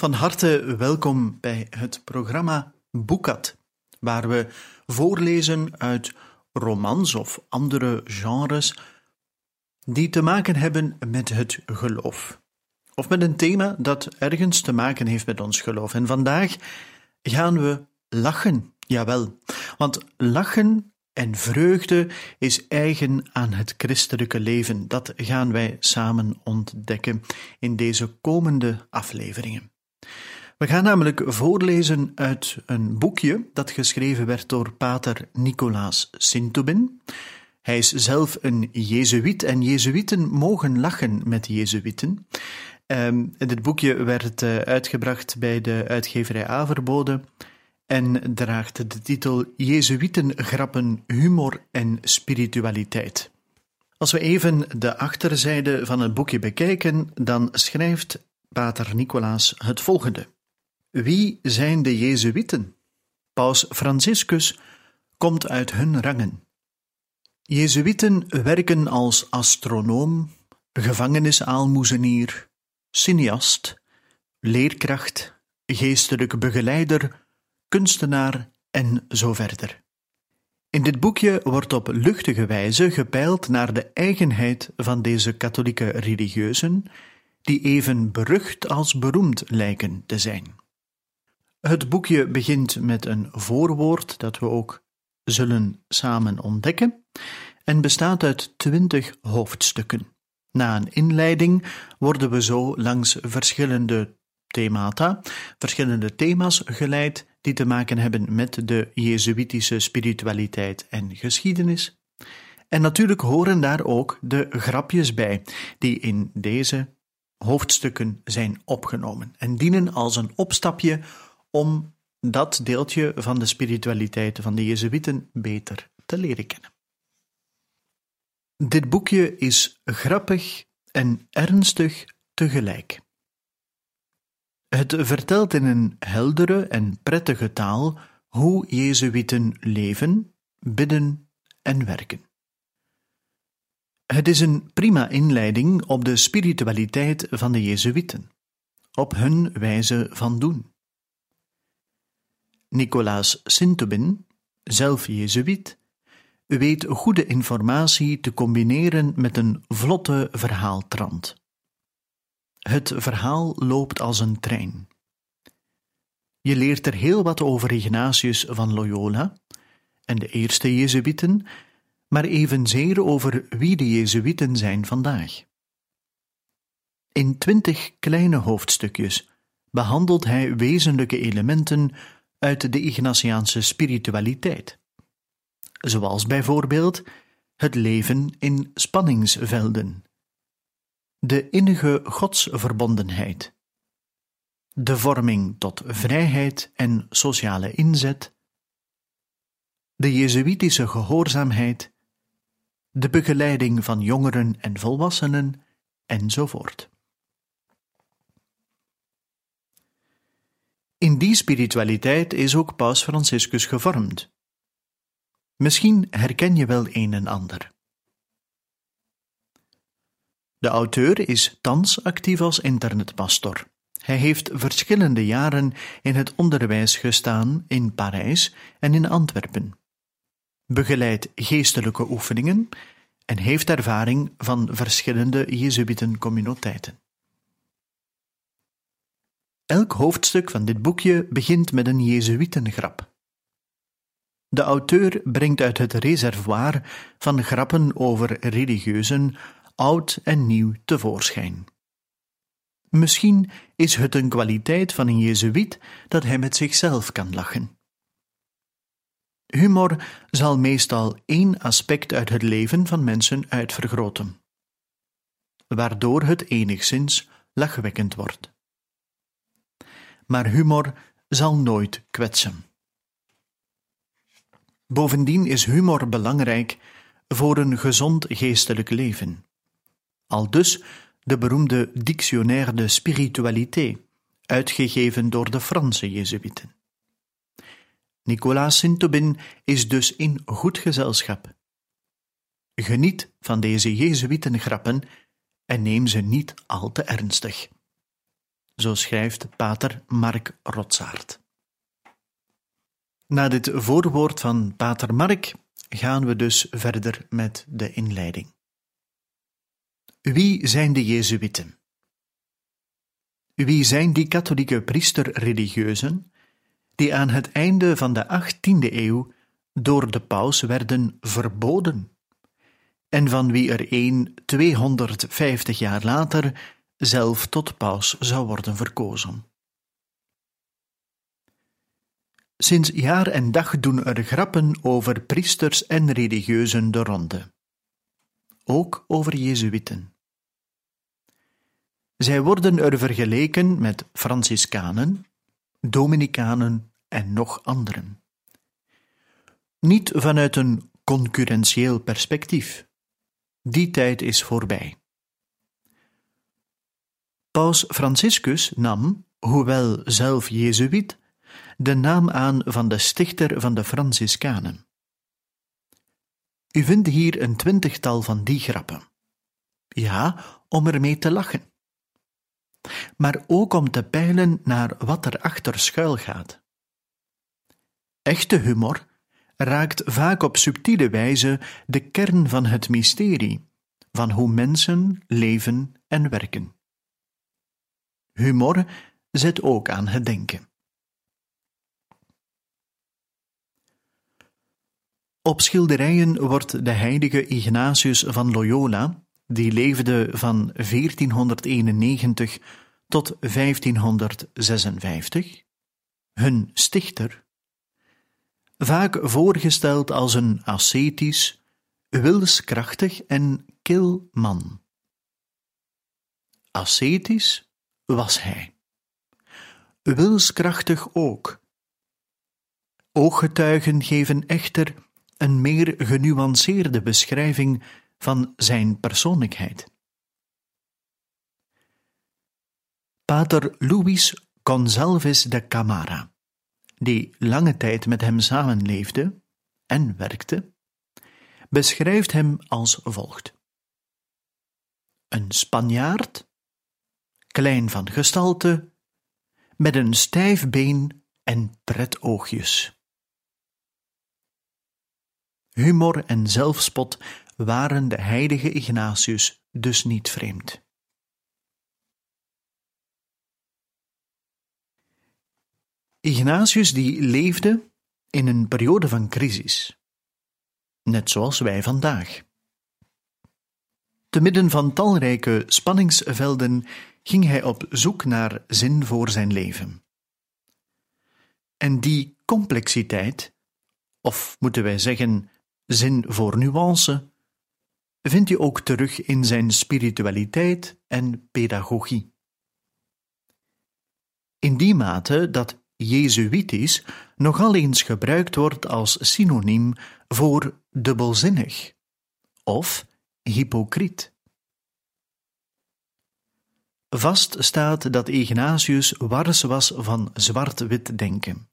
Van harte welkom bij het programma Boekat, waar we voorlezen uit romans of andere genres die te maken hebben met het geloof. Of met een thema dat ergens te maken heeft met ons geloof. En vandaag gaan we lachen, jawel. Want lachen en vreugde is eigen aan het christelijke leven. Dat gaan wij samen ontdekken in deze komende afleveringen. We gaan namelijk voorlezen uit een boekje dat geschreven werd door pater Nicolaas Sintubin. Hij is zelf een Jezuïet en Jezuïeten mogen lachen met Jezuïeten. Um, dit boekje werd uh, uitgebracht bij de uitgeverij Averbode en draagt de titel Jezuïeten grappen humor en spiritualiteit. Als we even de achterzijde van het boekje bekijken, dan schrijft pater Nicolaas het volgende. Wie zijn de Jezuïeten? Paus Franciscus komt uit hun rangen. Jezuïeten werken als astronoom, gevangenisaalmoezenier, cineast, leerkracht, geestelijk begeleider, kunstenaar en zo verder. In dit boekje wordt op luchtige wijze gepeild naar de eigenheid van deze katholieke religieuzen, die even berucht als beroemd lijken te zijn. Het boekje begint met een voorwoord dat we ook zullen samen ontdekken en bestaat uit twintig hoofdstukken. Na een inleiding worden we zo langs verschillende themata, verschillende thema's geleid die te maken hebben met de Jezuïtische spiritualiteit en geschiedenis. En natuurlijk horen daar ook de grapjes bij, die in deze hoofdstukken zijn opgenomen en dienen als een opstapje om dat deeltje van de spiritualiteit van de Jezuïeten beter te leren kennen. Dit boekje is grappig en ernstig tegelijk. Het vertelt in een heldere en prettige taal hoe Jezuïeten leven, bidden en werken. Het is een prima inleiding op de spiritualiteit van de Jezuïeten, op hun wijze van doen. Nicolaas Sintubin, zelf Jezuïet, weet goede informatie te combineren met een vlotte verhaaltrand. Het verhaal loopt als een trein. Je leert er heel wat over Ignatius van Loyola en de eerste Jezuïeten, maar evenzeer over wie de Jezuïeten zijn vandaag. In twintig kleine hoofdstukjes behandelt hij wezenlijke elementen uit de Ignatiaanse spiritualiteit, zoals bijvoorbeeld het leven in spanningsvelden, de innige godsverbondenheid, de vorming tot vrijheid en sociale inzet, de Jezuïtische gehoorzaamheid, de begeleiding van jongeren en volwassenen, enzovoort. In die spiritualiteit is ook Paus Franciscus gevormd. Misschien herken je wel een en ander. De auteur is thans actief als internetpastor. Hij heeft verschillende jaren in het onderwijs gestaan in Parijs en in Antwerpen. Begeleidt geestelijke oefeningen en heeft ervaring van verschillende Jezuïtencommuniteiten. Elk hoofdstuk van dit boekje begint met een Jezuïtengrap. De auteur brengt uit het reservoir van grappen over religieuzen oud en nieuw tevoorschijn. Misschien is het een kwaliteit van een Jezuïet dat hij met zichzelf kan lachen. Humor zal meestal één aspect uit het leven van mensen uitvergroten. waardoor het enigszins lachwekkend wordt. Maar humor zal nooit kwetsen. Bovendien is humor belangrijk voor een gezond geestelijk leven. Al dus de beroemde Dictionnaire de Spiritualité, uitgegeven door de Franse Jezuïeten. Nicolas Sint-Aubin is dus in goed gezelschap. Geniet van deze Jezuïtengrappen en neem ze niet al te ernstig. Zo schrijft pater Mark Rotsaert. Na dit voorwoord van pater Mark gaan we dus verder met de inleiding. Wie zijn de Jezuïeten? Wie zijn die katholieke priesterreligieuzen die aan het einde van de 18e eeuw door de paus werden verboden en van wie er een 250 jaar later zelf tot paus zou worden verkozen? Sinds jaar en dag doen er grappen over priesters en religieuzen de ronde. Ook over Jezuïeten. Zij worden er vergeleken met Franciscanen, Dominicanen en nog anderen. Niet vanuit een concurrentieel perspectief. Die tijd is voorbij. Paus Franciscus nam, hoewel zelf Jezuïet, de naam aan van de stichter van de Franciscanen. U vindt hier een twintigtal van die grappen. Ja, om ermee te lachen. Maar ook om te peilen naar wat er achter schuil gaat. Echte humor raakt vaak op subtiele wijze de kern van het mysterie, van hoe mensen leven en werken. Humor zet ook aan het denken. Op schilderijen wordt de heilige Ignatius van Loyola, die leefde van 1491 tot 1556, hun stichter, vaak voorgesteld als een ascetisch, wilskrachtig en kil man. Ascetisch was hij. Wilskrachtig ook. Ooggetuigen geven echter een meer genuanceerde beschrijving van zijn persoonlijkheid. Pater Luis Gonsalves de Camara, die lange tijd met hem samenleefde en werkte, beschrijft hem als volgt: Een Spanjaard, klein van gestalte, met een stijf been en pret oogjes. Humor en zelfspot waren de heilige Ignatius dus niet vreemd. Ignatius die leefde in een periode van crisis, net zoals wij vandaag. Te midden van talrijke spanningsvelden ging hij op zoek naar zin voor zijn leven. En die complexiteit, of moeten wij zeggen zin voor nuance, vindt je ook terug in zijn spiritualiteit en pedagogie. In die mate dat Jezuïtisch nogal eens gebruikt wordt als synoniem voor dubbelzinnig of hypocriet. Vast staat dat Ignatius wars was van zwart-wit denken.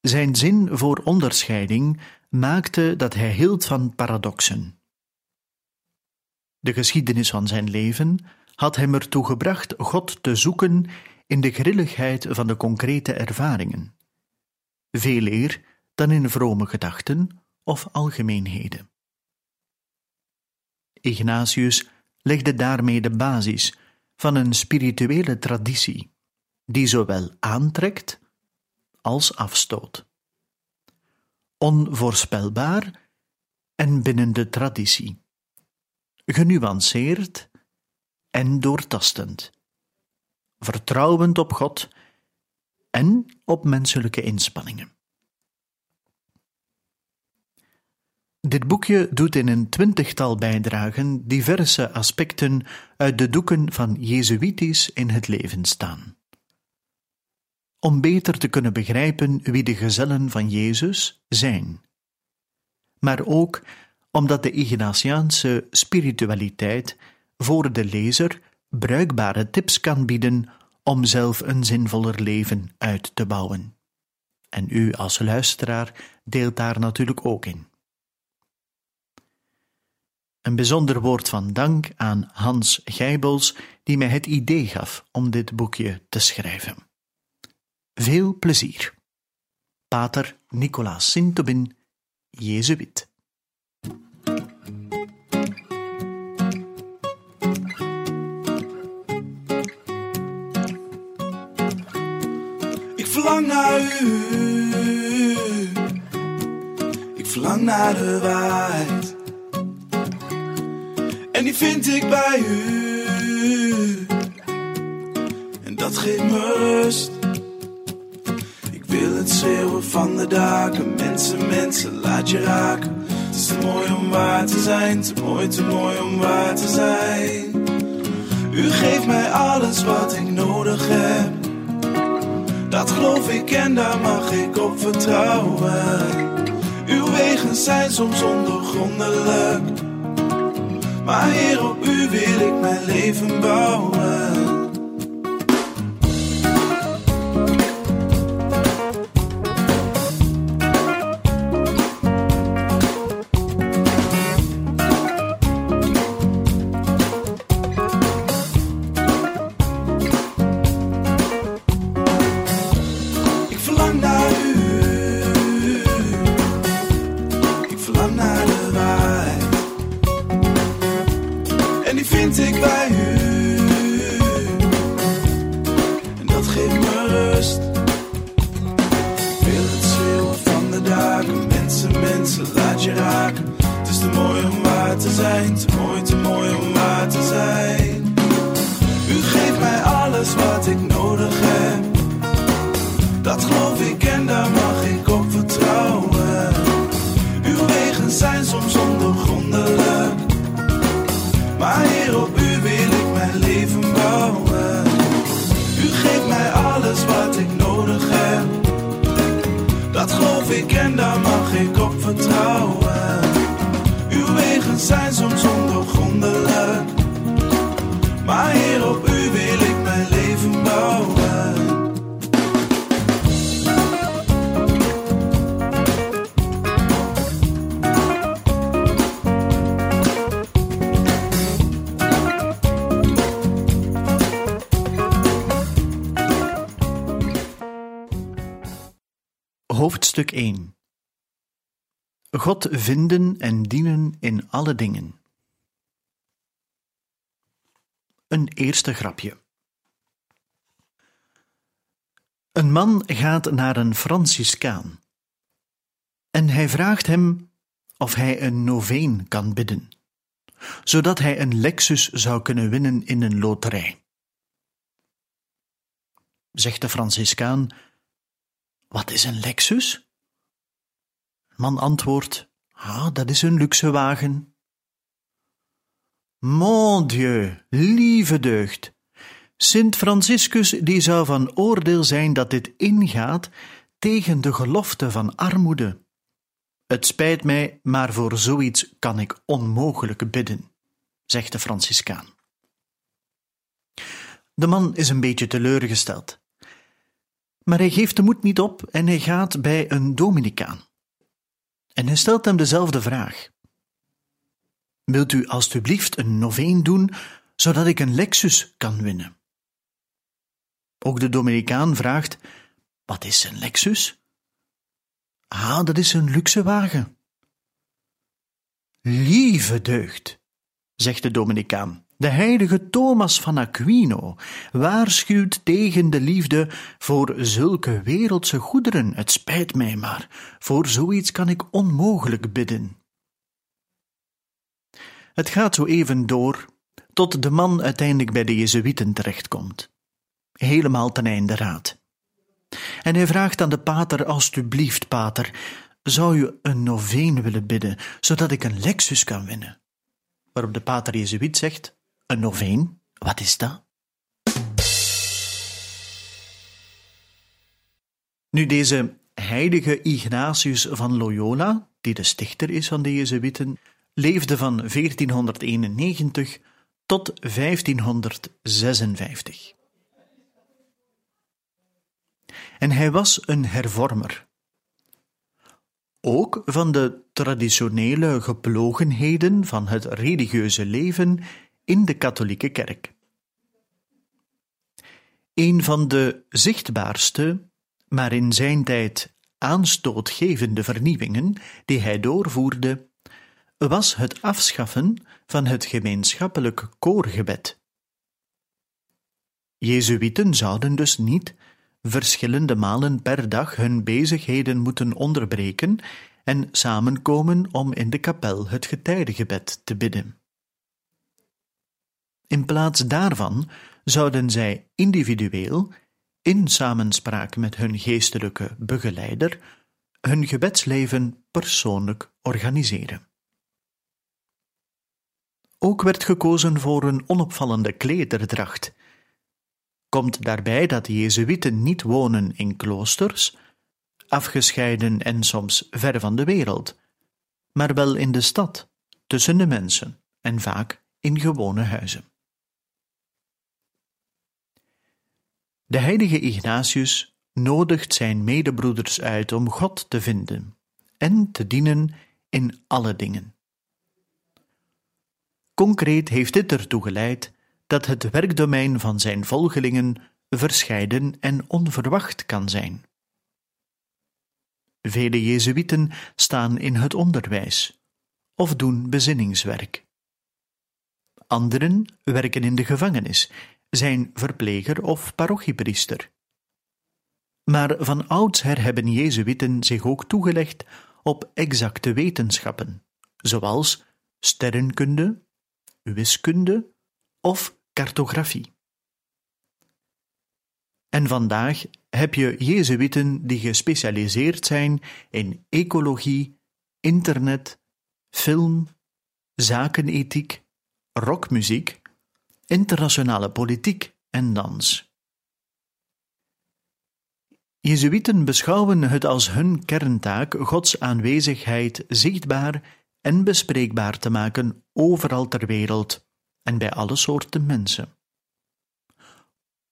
Zijn zin voor onderscheiding maakte dat hij hield van paradoxen. De geschiedenis van zijn leven had hem ertoe gebracht God te zoeken in de grilligheid van de concrete ervaringen, veel eer dan in vrome gedachten of algemeenheden. Ignatius legde daarmee de basis van een spirituele traditie, die zowel aantrekt als afstoot. Onvoorspelbaar en binnen de traditie, genuanceerd en doortastend, vertrouwend op God en op menselijke inspanningen. Dit boekje doet in een twintigtal bijdragen diverse aspecten uit de doeken van Jezuïtisch in het leven staan. Om beter te kunnen begrijpen wie de gezellen van Jezus zijn. Maar ook omdat de Ignatiaanse spiritualiteit voor de lezer bruikbare tips kan bieden om zelf een zinvoller leven uit te bouwen. En u als luisteraar deelt daar natuurlijk ook in. Een bijzonder woord van dank aan Hans Gijbels, die mij het idee gaf om dit boekje te schrijven. Veel plezier. Pater Nicolaas Sintobin, Jezuïet. Ik verlang naar u. Ik verlang naar de waarheid. En die vind ik bij u. En dat geeft me rust. Ik wil het schreeuwen van de daken. Mensen, mensen, laat je raken. Het is te mooi om waar te zijn. Te mooi, te mooi om waar te zijn. U geeft mij alles wat ik nodig heb. Dat geloof ik en daar mag ik op vertrouwen. Uw wegen zijn soms ondergrondelijk. Maar Heer, op U wil ik mijn leven bouwen. Hoofdstuk 1 God vinden en dienen in alle dingen. Een eerste grapje. Een man gaat naar een Franciscaan en hij vraagt hem of hij een noveen kan bidden, zodat hij een Lexus zou kunnen winnen in een loterij. Zegt de Franciscaan: Wat is een Lexus? Man antwoordt: Ah, dat is een luxe wagen. Mon Dieu, lieve deugd. Sint Franciscus die zou van oordeel zijn dat dit ingaat tegen de gelofte van armoede. Het spijt mij, maar voor zoiets kan ik onmogelijk bidden, zegt de Franciscaan. De man is een beetje teleurgesteld. Maar hij geeft de moed niet op en hij gaat bij een Dominicaan. En hij stelt hem dezelfde vraag. Wilt u alstublieft een noveen doen, zodat ik een Lexus kan winnen? Ook de Dominicaan vraagt: Wat is een Lexus? Ah, dat is een luxe wagen. Lieve deugd, zegt de Dominicaan, de heilige Thomas van Aquino waarschuwt tegen de liefde voor zulke wereldse goederen. Het spijt mij maar, voor zoiets kan ik onmogelijk bidden. Het gaat zo even door, tot de man uiteindelijk bij de Jezuïeten terechtkomt. Helemaal ten einde raad. En hij vraagt aan de pater, alstublieft, pater, zou je een noveen willen bidden, zodat ik een Lexus kan winnen? Waarop de pater Jezuïet zegt, een noveen? Wat is dat? Nu, deze heilige Ignatius van Loyola, die de stichter is van de Jezuïeten, leefde van 1491 tot 1556. En hij was een hervormer. Ook van de traditionele geplogenheden van het religieuze leven in de katholieke kerk. Een van de zichtbaarste, maar in zijn tijd aanstootgevende vernieuwingen die hij doorvoerde, was het afschaffen van het gemeenschappelijk koorgebed. Jezuïeten zouden dus niet verschillende malen per dag hun bezigheden moeten onderbreken en samenkomen om in de kapel het getijdengebed te bidden. In plaats daarvan zouden zij individueel, in samenspraak met hun geestelijke begeleider, hun gebedsleven persoonlijk organiseren. Ook werd gekozen voor een onopvallende klederdracht. Komt daarbij dat de Jezuïeten niet wonen in kloosters, afgescheiden en soms ver van de wereld, maar wel in de stad, tussen de mensen en vaak in gewone huizen. De heilige Ignatius nodigt zijn medebroeders uit om God te vinden en te dienen in alle dingen. Concreet heeft dit ertoe geleid dat het werkdomein van zijn volgelingen verscheiden en onverwacht kan zijn. Vele Jezuïeten staan in het onderwijs of doen bezinningswerk. Anderen werken in de gevangenis, zijn verpleger of parochiepriester. Maar van oudsher hebben Jezuïeten zich ook toegelegd op exacte wetenschappen, zoals sterrenkunde, wiskunde of cartografie. En vandaag heb je Jezuïeten die gespecialiseerd zijn in ecologie, internet, film, zakenethiek, rockmuziek, internationale politiek en dans. Jezuïeten beschouwen het als hun kerntaak Gods aanwezigheid zichtbaar en bespreekbaar te maken overal ter wereld en bij alle soorten mensen.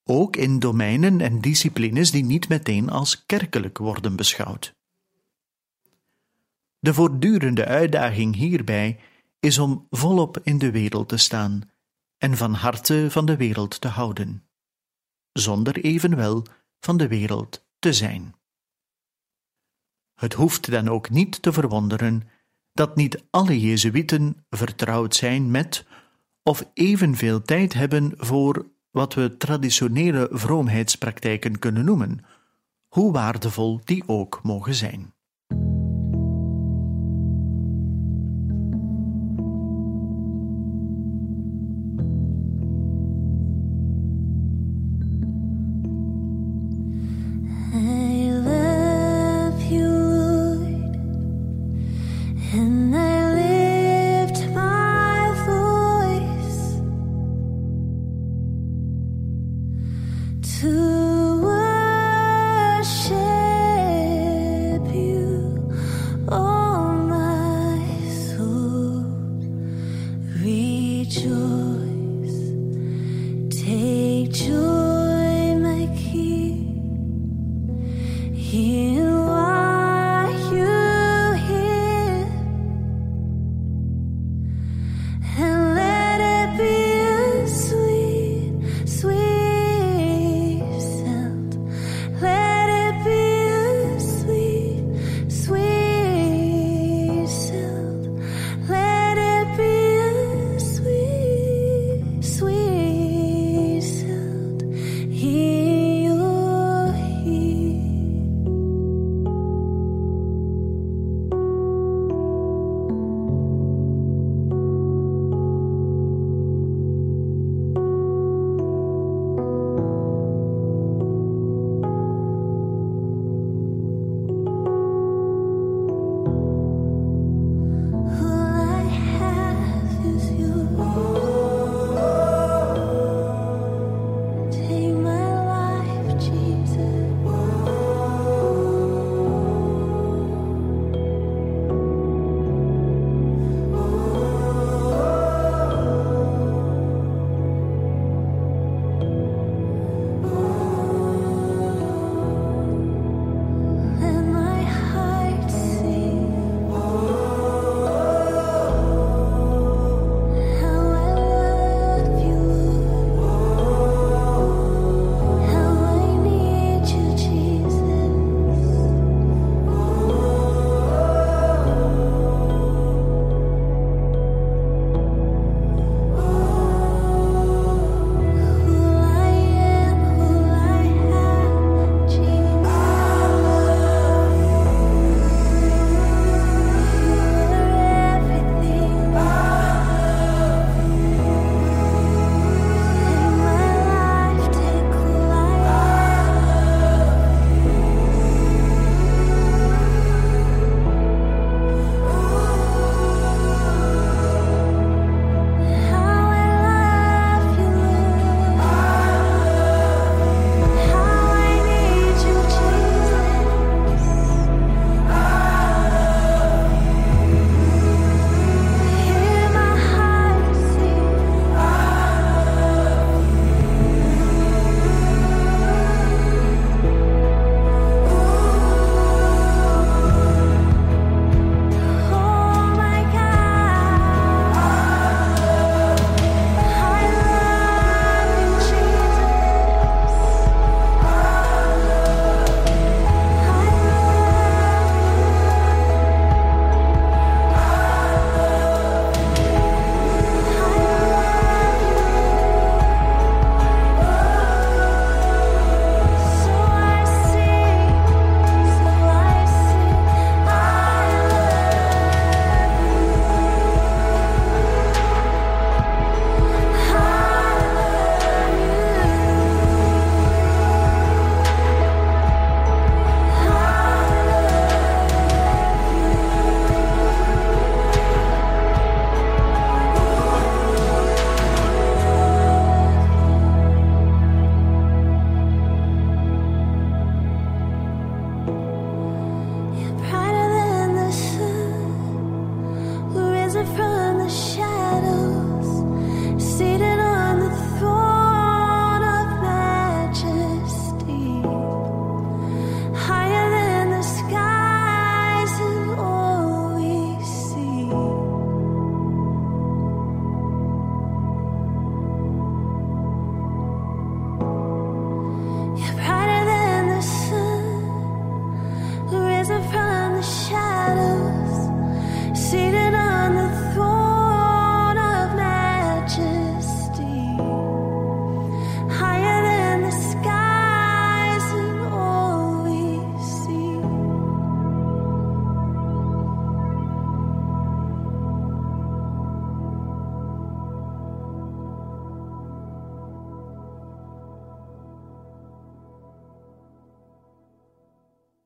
Ook in domeinen en disciplines die niet meteen als kerkelijk worden beschouwd. De voortdurende uitdaging hierbij is om volop in de wereld te staan en van harte van de wereld te houden, zonder evenwel van de wereld te zijn. Het hoeft dan ook niet te verwonderen dat niet alle Jezuïeten vertrouwd zijn met of evenveel tijd hebben voor wat we traditionele vroomheidspraktijken kunnen noemen, hoe waardevol die ook mogen zijn.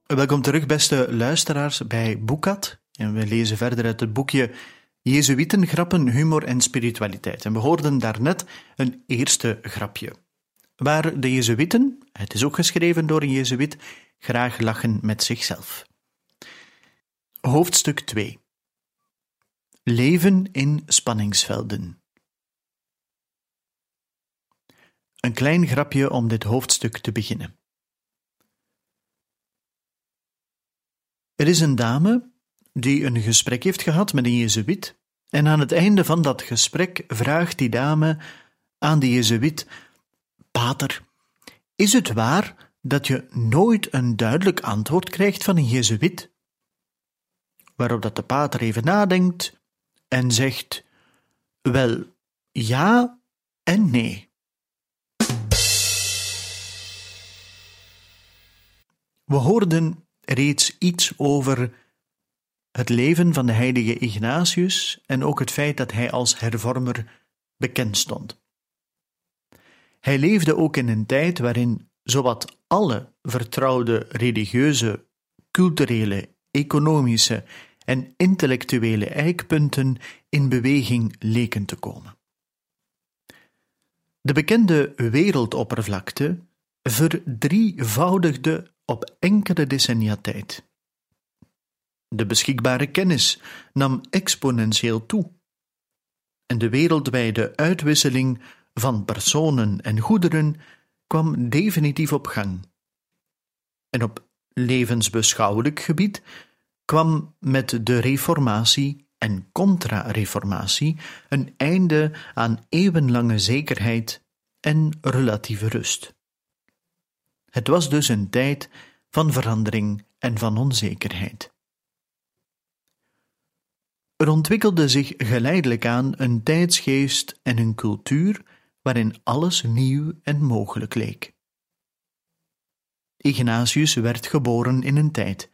Welkom terug, beste luisteraars, bij Boekat. En we lezen verder uit het boekje Jezuïten, grappen, humor en spiritualiteit. En we hoorden daarnet een eerste grapje. Waar de Jezuïten, het is ook geschreven door een Jezuïet, graag lachen met zichzelf. Hoofdstuk 2 Leven in spanningsvelden. Een klein grapje om dit hoofdstuk te beginnen. Er is een dame die een gesprek heeft gehad met een Jezuïet, en aan het einde van dat gesprek vraagt die dame aan de Jezuïet: Pater, is het waar dat je nooit een duidelijk antwoord krijgt van een Jezuïet? Waarop dat de pater even nadenkt en zegt: Wel, ja en nee. We hoorden reeds iets over het leven van de heilige Ignatius en ook het feit dat hij als hervormer bekend stond. Hij leefde ook in een tijd waarin zowat alle vertrouwde religieuze, culturele, economische en intellectuele eikpunten in beweging leken te komen. De bekende wereldoppervlakte verdrievoudigde op enkele decennia tijd. De beschikbare kennis nam exponentieel toe en de wereldwijde uitwisseling van personen en goederen kwam definitief op gang. En op levensbeschouwelijk gebied kwam met de reformatie en contra-reformatie een einde aan eeuwenlange zekerheid en relatieve rust. Het was dus een tijd van verandering en van onzekerheid. Er ontwikkelde zich geleidelijk aan een tijdsgeest en een cultuur waarin alles nieuw en mogelijk leek. Ignatius werd geboren in een tijd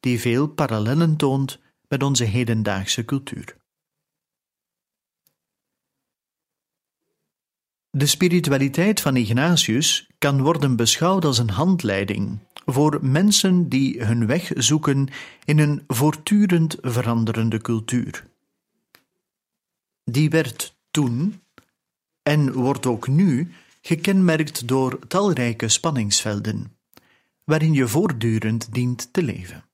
die veel parallellen toont met onze hedendaagse cultuur. De spiritualiteit van Ignatius kan worden beschouwd als een handleiding voor mensen die hun weg zoeken in een voortdurend veranderende cultuur. Die werd toen en wordt ook nu gekenmerkt door talrijke spanningsvelden, waarin je voortdurend dient te leven.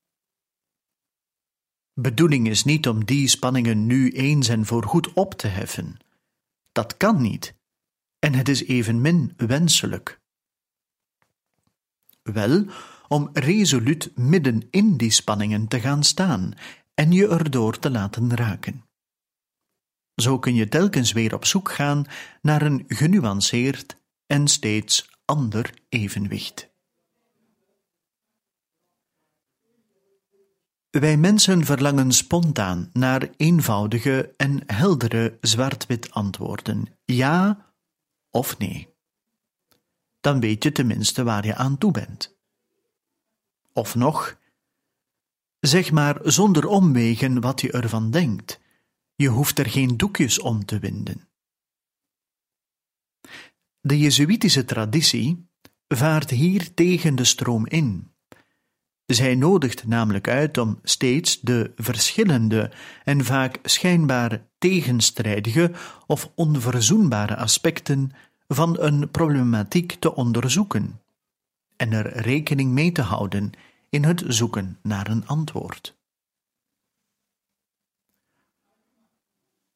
Bedoeling is niet om die spanningen nu eens en voorgoed op te heffen. Dat kan niet en het is evenmin wenselijk. Wel, om resoluut midden in die spanningen te gaan staan en je erdoor te laten raken. Zo kun je telkens weer op zoek gaan naar een genuanceerd en steeds ander evenwicht. Wij mensen verlangen spontaan naar eenvoudige en heldere zwart-wit antwoorden: ja of nee. Dan weet je tenminste waar je aan toe bent. Of nog, zeg maar zonder omwegen wat je ervan denkt. Je hoeft er geen doekjes om te winden. De Jezuïtische traditie vaart hier tegen de stroom in. Zij nodigt namelijk uit om steeds de verschillende en vaak schijnbaar tegenstrijdige of onverzoenbare aspecten van een problematiek te onderzoeken en er rekening mee te houden in het zoeken naar een antwoord.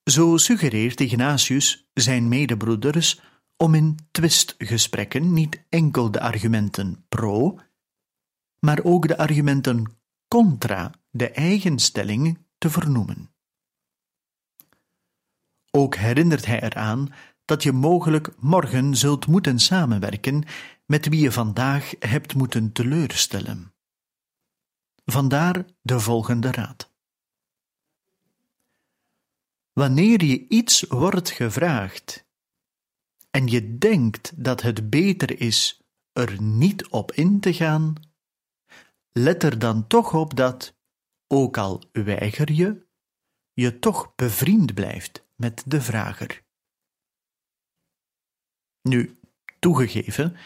Zo suggereert Ignatius zijn medebroeders om in twistgesprekken niet enkel de argumenten pro, maar ook de argumenten contra de eigen stelling te vernoemen. Ook herinnert hij eraan dat je mogelijk morgen zult moeten samenwerken met wie je vandaag hebt moeten teleurstellen. Vandaar de volgende raad. Wanneer je iets wordt gevraagd en je denkt dat het beter is er niet op in te gaan, let er dan toch op dat, ook al weiger je, je toch bevriend blijft met de vrager. Nu, toegegeven,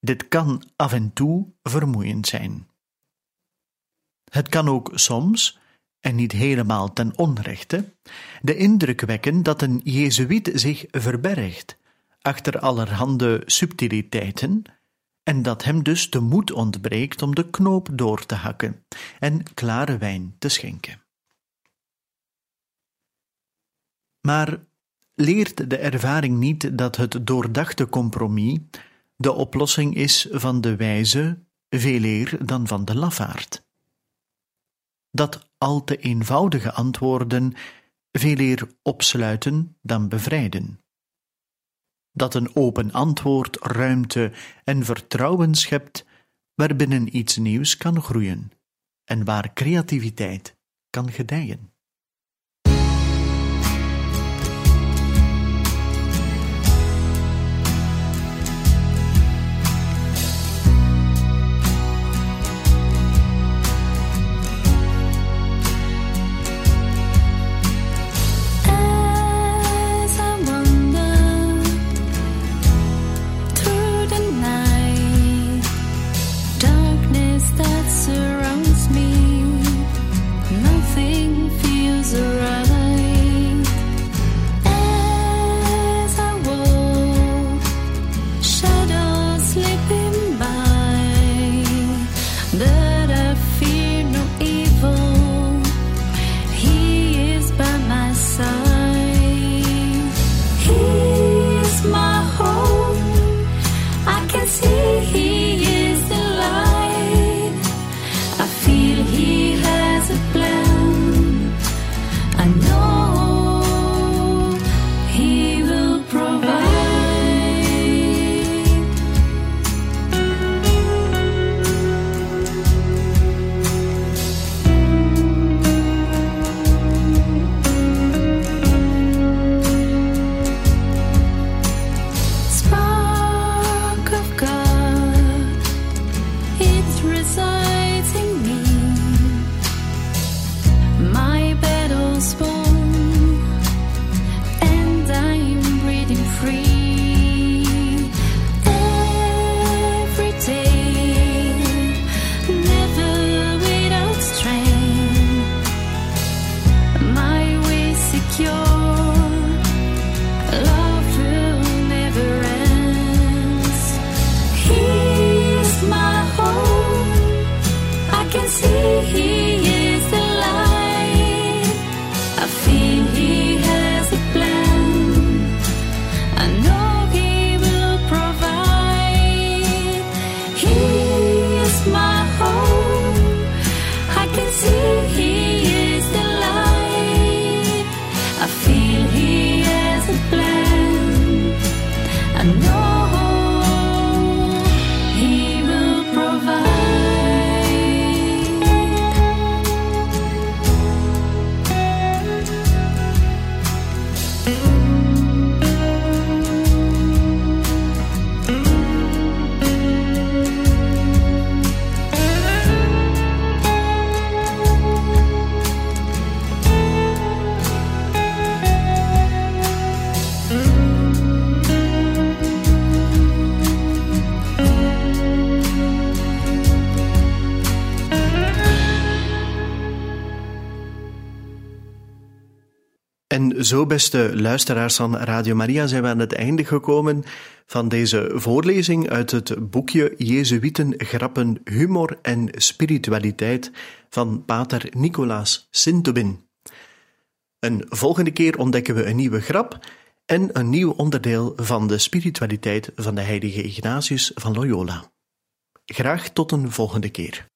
dit kan af en toe vermoeiend zijn. Het kan ook soms, en niet helemaal ten onrechte, de indruk wekken dat een Jezuïet zich verbergt achter allerhande subtiliteiten en dat hem dus de moed ontbreekt om de knoop door te hakken en klare wijn te schenken. Maar leert de ervaring niet dat het doordachte compromis de oplossing is van de wijze veel eer dan van de lafaard? Dat al te eenvoudige antwoorden veel eer opsluiten dan bevrijden. Dat een open antwoord ruimte en vertrouwen schept waarbinnen iets nieuws kan groeien en waar creativiteit kan gedijen. Zo, beste luisteraars van Radio Maria, zijn we aan het einde gekomen van deze voorlezing uit het boekje Jezuïten, Grappen, Humor en Spiritualiteit van pater Nicolaas Sintobin. Een volgende keer ontdekken we een nieuwe grap en een nieuw onderdeel van de spiritualiteit van de heilige Ignatius van Loyola. Graag tot een volgende keer.